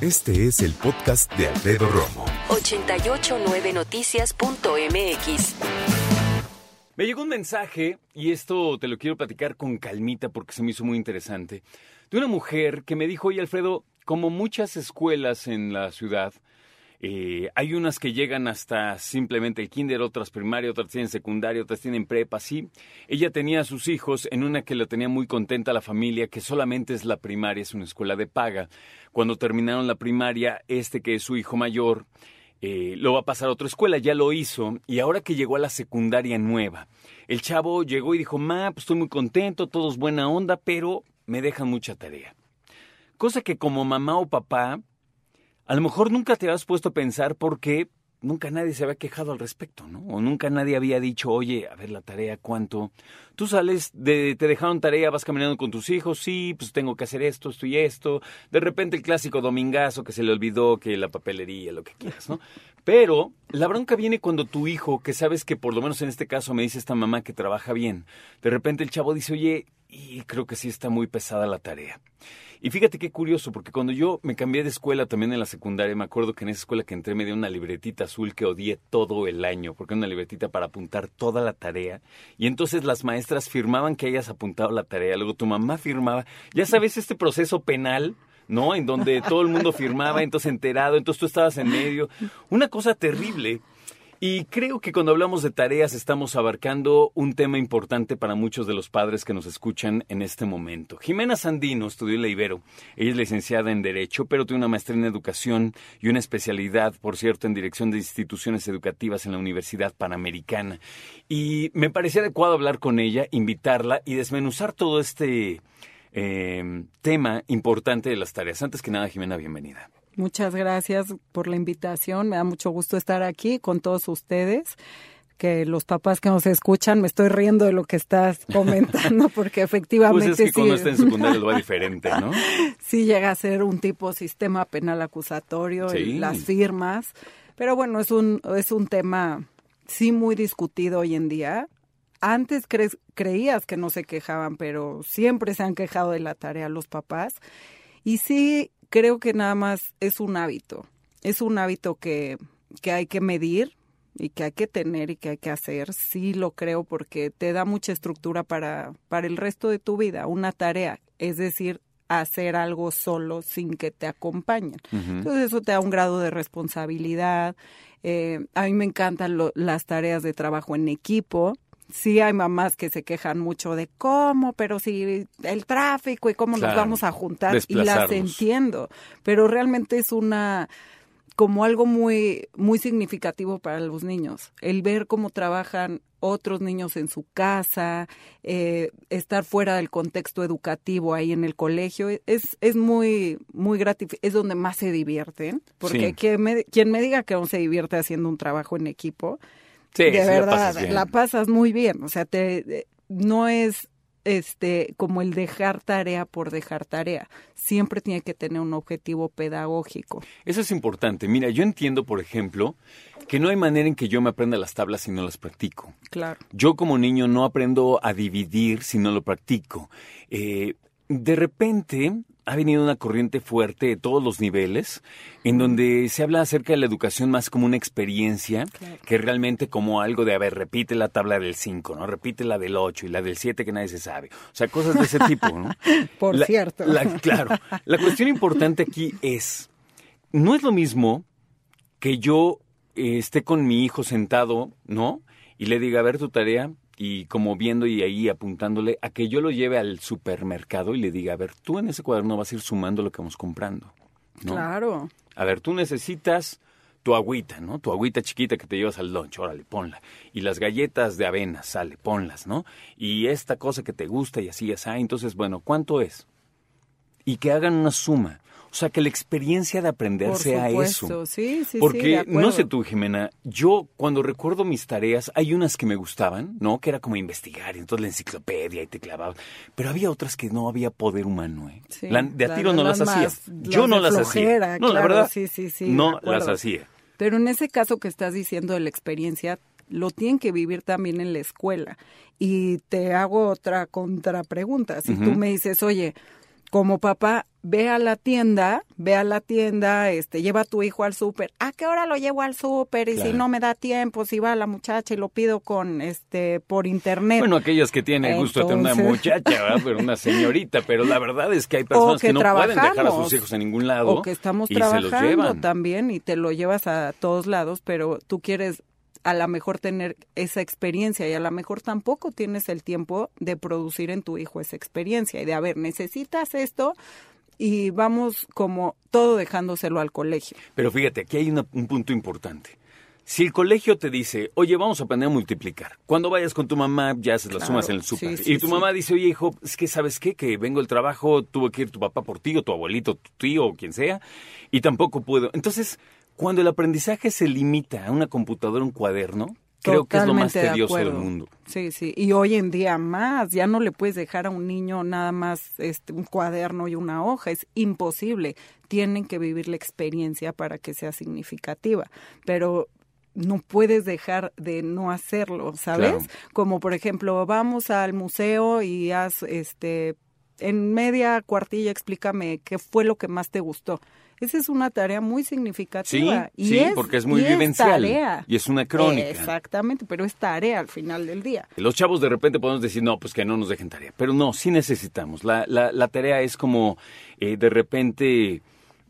Este es el podcast de Alfredo Romo. 889noticias.mx. Me llegó un mensaje, y esto te lo quiero platicar con calmita porque se me hizo muy interesante, de una mujer que me dijo, oye Alfredo, como muchas escuelas en la ciudad, eh, hay unas que llegan hasta simplemente el kinder, otras primaria, otras tienen secundaria, otras tienen prepa, sí. Ella tenía a sus hijos en una que la tenía muy contenta la familia, que solamente es la primaria, es una escuela de paga. Cuando terminaron la primaria, este que es su hijo mayor, eh, lo va a pasar a otra escuela, ya lo hizo, y ahora que llegó a la secundaria nueva, el chavo llegó y dijo, ma, pues estoy muy contento, todos buena onda, pero me dejan mucha tarea. Cosa que como mamá o papá, a lo mejor nunca te has puesto a pensar por qué nunca nadie se había quejado al respecto, ¿no? O nunca nadie había dicho, oye, a ver la tarea, ¿cuánto? Tú sales, de, te dejaron tarea, vas caminando con tus hijos, sí, pues tengo que hacer esto, esto y esto. De repente el clásico domingazo que se le olvidó, que la papelería, lo que quieras, ¿no? Pero la bronca viene cuando tu hijo, que sabes que por lo menos en este caso me dice esta mamá que trabaja bien, de repente el chavo dice, oye, y creo que sí está muy pesada la tarea. Y fíjate qué curioso, porque cuando yo me cambié de escuela también en la secundaria, me acuerdo que en esa escuela que entré me dio una libretita azul que odié todo el año, porque era una libretita para apuntar toda la tarea. Y entonces las maestras firmaban que hayas apuntado la tarea, luego tu mamá firmaba. Ya sabes, este proceso penal, ¿no? En donde todo el mundo firmaba, entonces enterado, entonces tú estabas en medio. Una cosa terrible. Y creo que cuando hablamos de tareas estamos abarcando un tema importante para muchos de los padres que nos escuchan en este momento. Jimena Sandino estudió en la Ibero. Ella es licenciada en Derecho, pero tiene una maestría en Educación y una especialidad, por cierto, en Dirección de Instituciones Educativas en la Universidad Panamericana. Y me parecía adecuado hablar con ella, invitarla y desmenuzar todo este eh, tema importante de las tareas. Antes que nada, Jimena, bienvenida. Muchas gracias por la invitación. Me da mucho gusto estar aquí con todos ustedes. Que los papás que nos escuchan, me estoy riendo de lo que estás comentando, porque efectivamente. Pues es que sí, cuando está en secundaria lo va diferente, ¿no? sí llega a ser un tipo sistema penal acusatorio, Sí. las firmas. Pero bueno, es un, es un tema sí muy discutido hoy en día. Antes cre- creías que no se quejaban, pero siempre se han quejado de la tarea los papás. Y sí creo que nada más es un hábito. Es un hábito que, que hay que medir y que hay que tener y que hay que hacer. Sí lo creo porque te da mucha estructura para, para el resto de tu vida, una tarea. Es decir, hacer algo solo sin que te acompañen. Entonces eso te da un grado de responsabilidad. Eh, a mí me encantan lo- las tareas de trabajo en equipo. Sí hay mamás que se quejan mucho de cómo, pero si el tráfico y cómo nos vamos a juntar y las entiendo, pero realmente es una como algo muy muy significativo para los niños, el ver cómo trabajan otros niños en su casa, eh, estar fuera del contexto educativo ahí en el colegio, es, es muy, muy gratificante, es donde más se divierten, porque Sí. quien, me, quien me diga que no se divierte haciendo un trabajo en equipo, Sí, de sí la verdad, pasas bien. la pasas muy bien, o sea, te, no es este como el dejar tarea por dejar tarea, siempre tiene que tener un objetivo pedagógico. Eso es importante. Mira, yo entiendo, por ejemplo, que no hay manera en que yo me aprenda las tablas si no las practico. Claro. Yo como niño no aprendo a dividir si no lo practico. Eh, de repente ha venido una corriente fuerte de todos los niveles, en donde se habla acerca de la educación más como una experiencia que realmente como algo de, a ver, repite la tabla del 5, ¿no? Repite la del 8 y la del 7 que nadie se sabe. O sea, cosas de ese tipo, ¿no? Por La- cierto. la- claro. La cuestión importante aquí es, no es lo mismo que yo eh, esté con mi hijo sentado, ¿no? Y le diga, a ver tu tarea, y como viendo y ahí apuntándole, a que yo lo lleve al supermercado y le diga, a ver, tú en ese cuaderno vas a ir sumando lo que vamos comprando. ¿no? Claro. A ver, tú necesitas tu agüita, ¿no? Tu agüita chiquita que te llevas al lunch, órale, ponla. Y las galletas de avena, sale, ponlas, ¿no? Y esta cosa que te gusta y así, así. Entonces, bueno, ¿cuánto es? y que hagan una suma. O sea, que la experiencia de aprender Por sea supuesto, eso. sí, sí, sí, Porque, no sé tú, Jimena, yo cuando recuerdo mis tareas, hay unas que me gustaban, ¿no? Que era como investigar, y entonces la enciclopedia y te clavabas. Pero había otras que no había poder humano, ¿eh? Sí, La- de a la- tiro no las las hacía. Yo no las flojera, hacía. No, la verdad. sí, sí, sí, no las hacía. Pero en ese caso que estás diciendo de la experiencia, lo tienen que vivir también en la escuela. Y te hago otra contrapregunta. Si tú Ujú. me dices, oye, como papá, ve a la tienda, ve a la tienda, este, lleva a tu hijo al súper. ¿A qué hora lo llevo al súper? Y si no me da tiempo, si va la muchacha y lo pido con, este, por internet. Bueno, aquellas que tienen el gusto de tener una muchacha, ¿verdad? pero una señorita, pero la verdad es que hay personas que que, no pueden dejar a sus hijos en ningún lado o que estamos y se los trabajando llevan. también y te lo llevas a todos lados, pero tú quieres a lo mejor tener esa experiencia y a lo mejor tampoco tienes el tiempo de producir en tu hijo esa experiencia y de, a ver, necesitas esto y vamos como todo dejándoselo al colegio. Pero fíjate, aquí hay una- un punto importante. Si el colegio te dice, oye, vamos a aprender a multiplicar. Cuando vayas con tu mamá, ya haces las Claro, sumas en el súper. sí, sí, y tu sí. mamá dice, oye, hijo, es que sabes qué, que vengo del trabajo, tuvo que ir tu papá por ti, o tu abuelito, tu tío, o quien sea, y tampoco puedo. Entonces, cuando el aprendizaje se limita a una computadora, un cuaderno, creo que es lo más de tedioso del mundo. Sí, sí. Y hoy en día más, ya no le puedes dejar a un niño nada más este, un cuaderno y una hoja, es imposible. Tienen que vivir la experiencia para que sea significativa. Pero no puedes dejar de no hacerlo, ¿sabes? Claro. Como por ejemplo, vamos al museo y haz este en media cuartilla explícame qué fue lo que más te gustó. Esa es una tarea muy Sí, significativa. y sí, es, porque es muy y vivencial. tarea. y es una crónica. Exactamente, pero es tarea al final del día. Los chavos de repente podemos decir, no, pues que no nos dejen tarea. Pero no, sí necesitamos. La, la, la tarea es como eh, de repente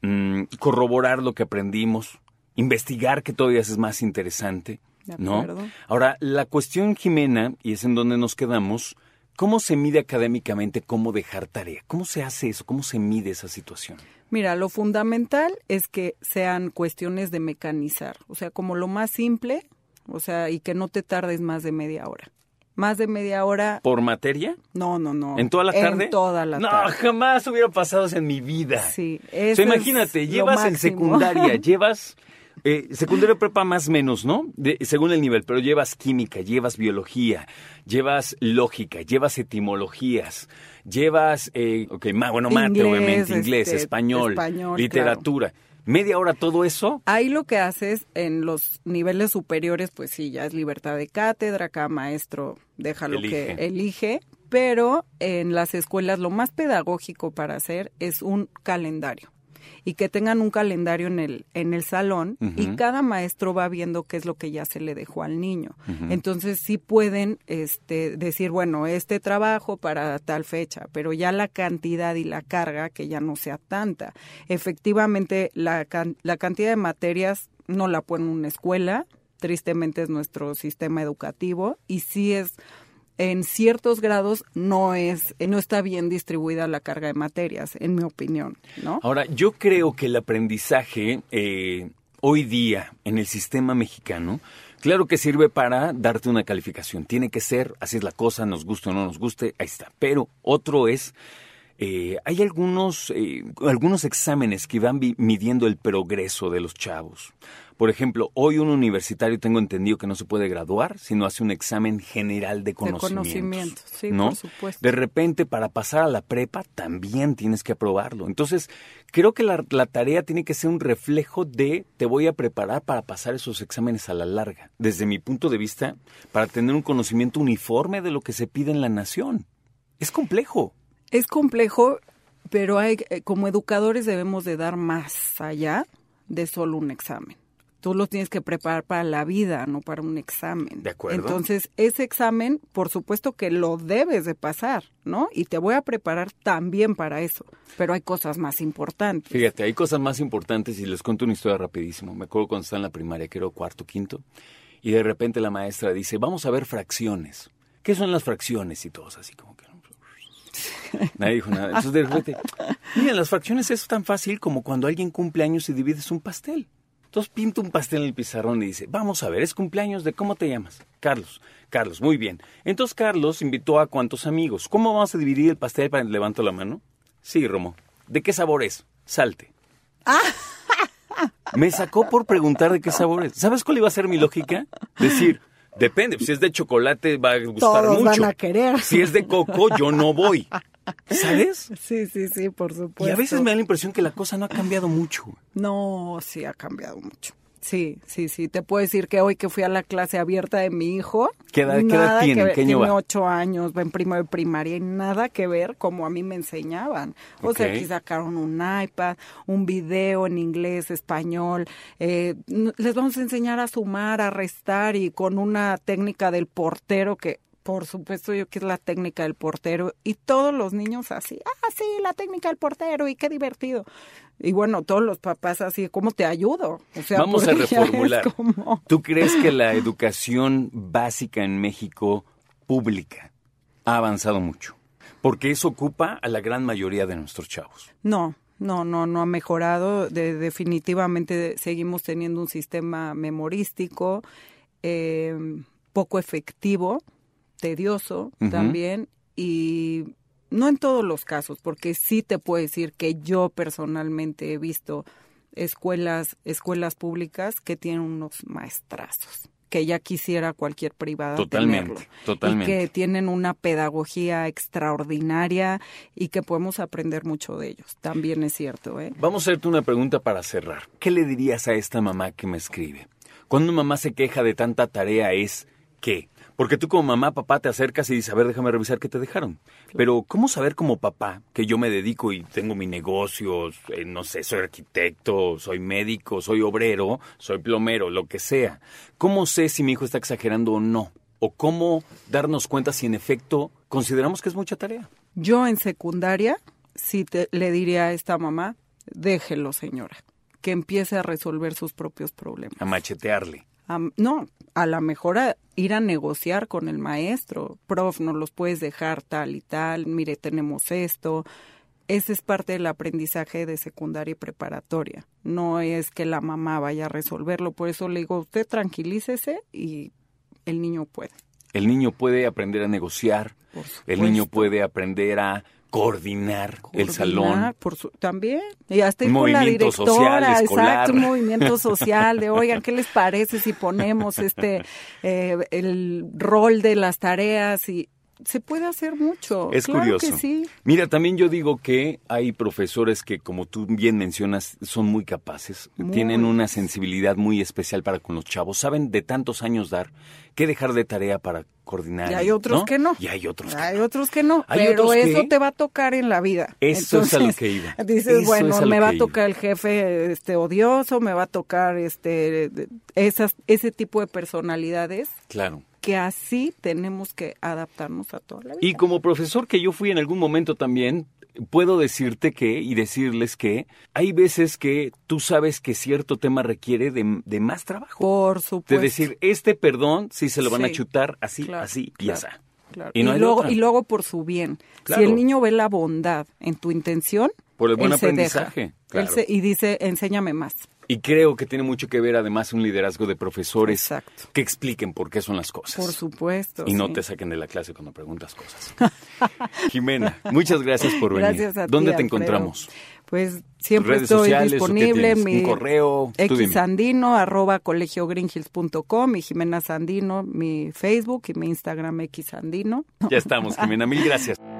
mm, corroborar lo que aprendimos, investigar que todavía es más interesante. ¿no? Ahora, la cuestión, Jimena, y es en donde nos quedamos, ¿cómo se mide académicamente cómo dejar tarea? ¿Cómo se hace eso? ¿Cómo se mide esa situación? Mira, lo fundamental es que sean cuestiones de mecanizar, o sea, como lo más simple, o sea, y que no te tardes más de media hora. Más de media hora, ¿Por materia? no, no, no. ¿En toda la tarde? En toda la no, tarde. jamás hubiera pasado eso en mi vida. Sí, O sea, eso es imagínate, llevas en secundaria, llevas eh, secundaria prepa más menos, ¿no? De- según el nivel, pero llevas química, llevas biología, llevas lógica, llevas etimologías, llevas, eh, ok, ma- bueno, mate, Inglés, obviamente, inglés, este, español, español, literatura. Media hora todo eso. Ahí lo que haces en los niveles superiores, pues sí, ya es libertad de cátedra, cada maestro deja lo que elige, pero en las escuelas lo más pedagógico para hacer es un calendario y que tengan un calendario en el en el salón y cada maestro va viendo qué es lo que ya se le dejó al niño. Entonces sí pueden este decir, bueno, este trabajo para tal fecha, pero ya la cantidad y la carga que ya no sea tanta. Efectivamente la can- la cantidad de materias no la pone una escuela, tristemente es nuestro sistema educativo y sí es en ciertos grados no es no está bien distribuida la carga de materias, en mi opinión, ¿no? Ahora, yo creo que el aprendizaje eh, hoy día en el sistema mexicano, claro que sirve para darte una calificación. Tiene que ser, así es la cosa, nos guste o no nos guste, ahí está. Pero otro es, eh, hay algunos, eh, algunos exámenes que van midiendo el progreso de los chavos. Por ejemplo, hoy un universitario tengo entendido que no se puede graduar si no hace un examen general de conocimientos. conocimientos, sí, ¿no? por supuesto. De repente, para pasar a la prepa, también tienes que aprobarlo. Entonces, creo que la, la tarea tiene que ser un reflejo de te voy a preparar para pasar esos exámenes a la larga. Desde mi punto de vista, para tener un conocimiento uniforme de lo que se pide en la nación. Es complejo. Es complejo, pero hay, eh, como educadores debemos de dar más allá de solo un examen. Tú lo tienes que preparar para la vida, no para un examen. De acuerdo. Entonces, ese examen, por supuesto que lo debes de pasar, ¿no? Y te voy a preparar también para eso. Pero hay cosas más importantes. Fíjate, hay cosas más importantes y les cuento una historia rapidísimo. Me acuerdo cuando estaba en la primaria, que era cuarto, quinto, y de repente la maestra dice, vamos a ver fracciones. ¿Qué son las fracciones? Y todos así como que... Nadie dijo nada. Entonces de repente, miren, las fracciones es tan fácil como cuando alguien cumple años y divides un pastel. Entonces pinta un pastel en el pizarrón y dice, vamos a ver, es cumpleaños de cómo te llamas. Carlos. Carlos, muy bien. Entonces Carlos invitó a cuántos amigos. ¿Cómo vamos a dividir el pastel para levanto la mano? Sí, Romo. ¿de qué sabor es? Salte. Me sacó por preguntar de qué sabor es. ¿Sabes cuál iba a ser mi lógica? Decir, depende, si es de chocolate va a gustar Todos mucho. van a querer. Si es de coco, yo no voy. ¿Sabes? Sí, sí, sí, por supuesto. Y a veces me da la impresión que la cosa no ha cambiado mucho. No, sí ha cambiado mucho. Sí, sí, sí. Te puedo decir que hoy que fui a la clase abierta de mi hijo. ¿Qué edad- qué edad nada tiene? que ¿Qué año tiene ocho años, va en primero de primaria y nada que ver como a mí me enseñaban. O sea, aquí sacaron un iPad, un video en inglés, español. eh, les vamos a enseñar a sumar, a restar y con una técnica del portero que por supuesto yo que es la técnica del portero y todos los niños así, ah, sí, la técnica del portero y qué divertido. Y bueno, todos los papás así, ¿cómo te ayudo? O sea, Vamos a reformular. como- ¿Tú crees que la educación básica en México pública ha avanzado mucho? Porque eso ocupa a la gran mayoría de nuestros chavos. No, no, no, no ha mejorado. De- definitivamente seguimos teniendo un sistema memorístico eh, poco efectivo, tedioso también y no en todos los casos, porque sí te puedo decir que yo personalmente he visto escuelas, escuelas públicas que tienen unos maestrazos que ya quisiera cualquier privada Totalmente, tenerlo. totalmente. Y que tienen una pedagogía extraordinaria y que podemos aprender mucho de ellos. También es cierto, ¿eh? Vamos a hacerte una pregunta para cerrar. ¿Qué le dirías a esta mamá que me escribe? Cuando una mamá se queja de tanta tarea es ¿qué? Porque tú como mamá, papá, te acercas y dices, a ver, déjame revisar qué te dejaron. Pero, ¿cómo saber como papá que yo me dedico y tengo mi negocio, eh, no sé, soy arquitecto, soy médico, soy obrero, soy plomero, lo que sea? ¿Cómo sé si mi hijo está exagerando o no? ¿O cómo darnos cuenta si en efecto consideramos que es mucha tarea? Yo en secundaria sí te, le diría a esta mamá, déjelo señora, que empiece a resolver sus propios problemas. A machetearle. No, a la mejor a ir a negociar con el maestro. Prof, no los puedes dejar tal y tal, mire, tenemos esto. Ese es parte del aprendizaje de secundaria y preparatoria. No es que la mamá vaya a resolverlo. Por eso le digo, usted tranquilícese y el niño puede. El niño puede aprender a negociar, el niño puede aprender a coordinar, el salón. por su- también. Y hasta ir con la directora, social, exacto, un movimiento social de, oigan, ¿qué les parece si ponemos este, eh, el rol de las tareas? Y se puede hacer mucho. Es Claro curioso. que sí. Mira, también yo digo que hay profesores que, como tú bien mencionas, son muy capaces, Muy. tienen una sensibilidad muy especial para con los chavos, saben de tantos años dar qué dejar de tarea para coordinar. Y hay otros que no. Y hay otros que Hay no. otros que no, Hay pero que- eso te va a tocar en la vida. Eso es a lo que iba. Dices, Eso bueno, me va a iba. tocar el jefe este odioso, me va a tocar este esas ese tipo de personalidades Claro. Que así tenemos que adaptarnos a toda la vida. Y como profesor que yo fui en algún momento también, puedo decirte que y decirles que hay veces que tú sabes que cierto tema requiere de, de más trabajo. Por supuesto. De decir, este perdón sí se lo van a chutar así, claro, así y claro, así. claro. Y no luego, y por su bien. Si el niño ve la bondad en tu intención, Por el buen él se aprendizaje, deja. Él se- y dice, enséñame más. Y creo que tiene mucho que ver además un liderazgo de profesores Exacto. que expliquen por qué son las cosas. Por supuesto. Y no te saquen de la clase cuando preguntas cosas. Jimena, muchas gracias por venir. Gracias a ti, ¿Dónde te Alfredo. encontramos? Pues siempre ¿Redes estoy sociales disponible en mi ¿Un correo? Xsandino arroba colegiogreenhills.com y Jimena Sandino mi Facebook y mi Instagram xsandino. Ya estamos, Jimena. Mil gracias.